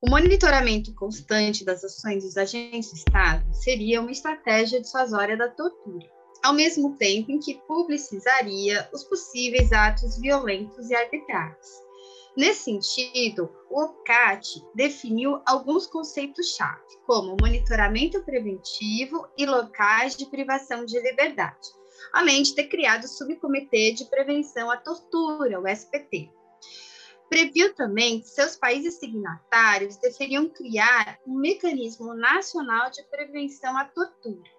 O monitoramento constante das ações dos agentes do Estado seria uma estratégia dissuasória da tortura, ao mesmo tempo em que publicizaria os possíveis atos violentos e arbitrários. Nesse sentido, o OCAT definiu alguns conceitos-chave, como monitoramento preventivo e locais de privação de liberdade, além de ter criado o Subcomitê de Prevenção à Tortura, o SPT. Previu também que seus países signatários deveriam criar um mecanismo nacional de prevenção à tortura.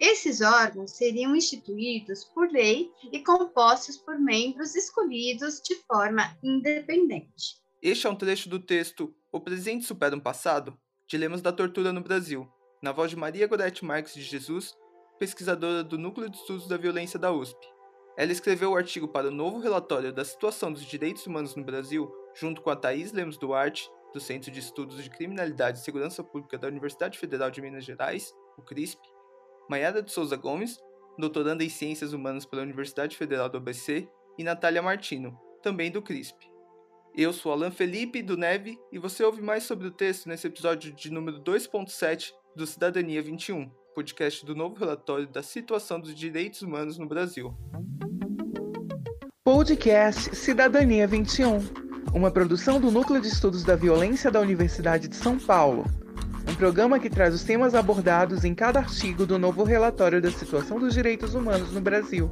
Esses órgãos seriam instituídos por lei e compostos por membros escolhidos de forma independente. Este é um trecho do texto O Presente Supera o Passado? Dilemas da Tortura no Brasil, na voz de Maria Gorete Marques de Jesus, pesquisadora do Núcleo de Estudos da Violência da USP. Ela escreveu o artigo para o novo relatório da situação dos direitos humanos no Brasil, junto com a Thaís Lemos Duarte, do Centro de Estudos de Criminalidade e Segurança Pública da Universidade Federal de Minas Gerais, o CRISP, Maiara de Souza Gomes, doutoranda em Ciências Humanas pela Universidade Federal do ABC, e Natália Martino, também do CRISP. Eu sou Alan Felipe, do Neve, e você ouve mais sobre o texto nesse episódio de número 2.7 do Cidadania 21 podcast do novo relatório da situação dos direitos humanos no Brasil. Podcast Cidadania 21, uma produção do Núcleo de Estudos da Violência da Universidade de São Paulo. Um programa que traz os temas abordados em cada artigo do novo relatório da situação dos direitos humanos no Brasil.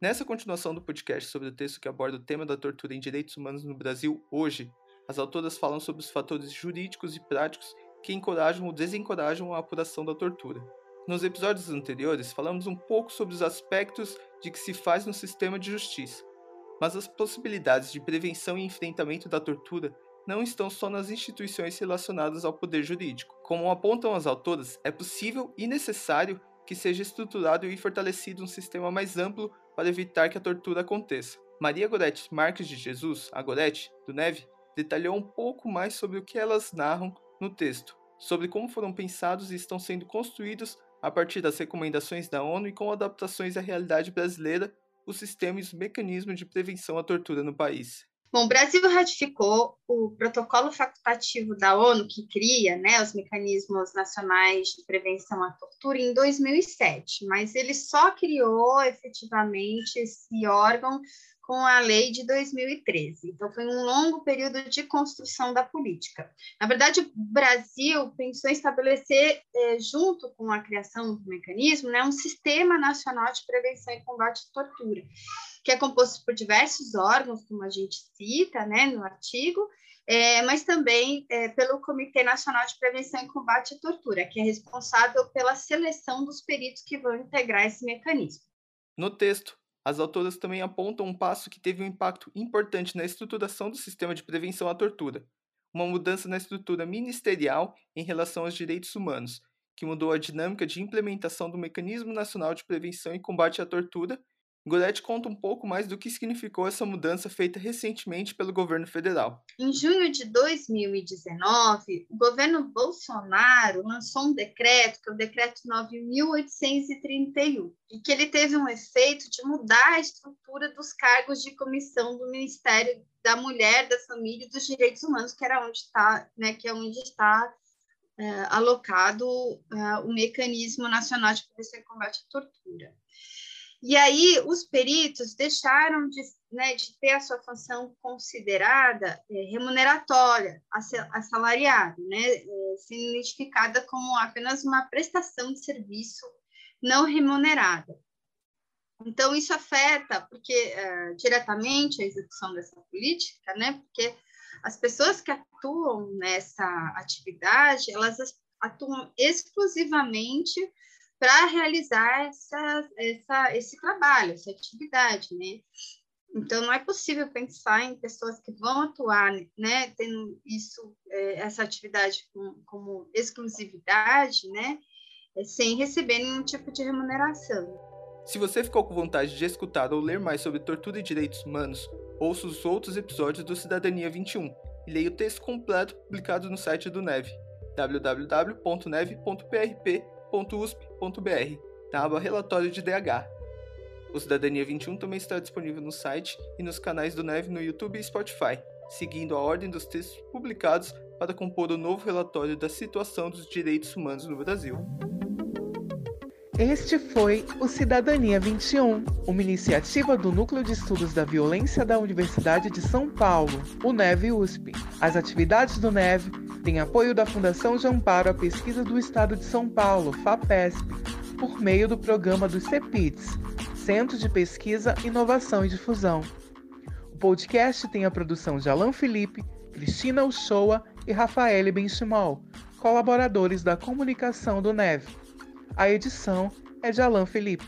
Nessa continuação do podcast sobre o texto que aborda o tema da tortura em direitos humanos no Brasil hoje, as autoras falam sobre os fatores jurídicos e práticos que encorajam ou desencorajam a apuração da tortura. Nos episódios anteriores, falamos um pouco sobre os aspectos de que se faz no sistema de justiça, mas as possibilidades de prevenção e enfrentamento da tortura não estão só nas instituições relacionadas ao poder jurídico. Como apontam as autoras, é possível e necessário que seja estruturado e fortalecido um sistema mais amplo para evitar que a tortura aconteça. Maria Gorete Marques de Jesus, a Gorete, do Neve, detalhou um pouco mais sobre o que elas narram no texto, sobre como foram pensados e estão sendo construídos a partir das recomendações da ONU e com adaptações à realidade brasileira, o sistema e os mecanismos de prevenção à tortura no país. Bom, o Brasil ratificou o protocolo facultativo da ONU que cria né, os mecanismos nacionais de prevenção à tortura em 2007, mas ele só criou efetivamente esse órgão com a lei de 2013. Então, foi um longo período de construção da política. Na verdade, o Brasil pensou em estabelecer, eh, junto com a criação do mecanismo, né, um sistema nacional de prevenção e combate à tortura, que é composto por diversos órgãos, como a gente cita né, no artigo, é, mas também é, pelo Comitê Nacional de Prevenção e Combate à Tortura, que é responsável pela seleção dos peritos que vão integrar esse mecanismo. No texto, as autoras também apontam um passo que teve um impacto importante na estruturação do sistema de prevenção à tortura, uma mudança na estrutura ministerial em relação aos direitos humanos, que mudou a dinâmica de implementação do Mecanismo Nacional de Prevenção e Combate à Tortura Goretti conta um pouco mais do que significou essa mudança feita recentemente pelo governo federal. Em junho de 2019, o governo Bolsonaro lançou um decreto, que é o Decreto 9.831, e que ele teve um efeito de mudar a estrutura dos cargos de comissão do Ministério da Mulher, da Família e dos Direitos Humanos, que era onde está, né, que é onde está é, alocado é, o Mecanismo Nacional de Prevenção e Combate à Tortura. E aí os peritos deixaram de, né, de ter a sua função considerada é, remuneratória, assalariada, né, é, sendo identificada como apenas uma prestação de serviço não remunerada. Então isso afeta porque é, diretamente a execução dessa política, né, porque as pessoas que atuam nessa atividade elas atuam exclusivamente para realizar essa, essa, esse trabalho, essa atividade, né? Então, não é possível pensar em pessoas que vão atuar, né, tendo isso, é, essa atividade como, como exclusividade, né, é, sem receber nenhum tipo de remuneração. Se você ficou com vontade de escutar ou ler mais sobre tortura e direitos humanos, ouça os outros episódios do Cidadania 21 e leia o texto completo publicado no site do Neve, www.neve.prp.usp.br, na aba Relatório de DH. O Cidadania 21 também está disponível no site e nos canais do Neve no YouTube e Spotify, seguindo a ordem dos textos publicados para compor o novo relatório da situação dos direitos humanos no Brasil. Este foi o Cidadania 21, uma iniciativa do Núcleo de Estudos da Violência da Universidade de São Paulo, o NEV USP. As atividades do NEV têm apoio da Fundação de Amparo à Pesquisa do Estado de São Paulo, FAPESP, por meio do programa do CEPITS, Centro de Pesquisa, Inovação e Difusão. O podcast tem a produção de Alan Felipe, Cristina Uchoa e Rafael Benchimol, colaboradores da comunicação do NEV. A edição é de Alan Felipe.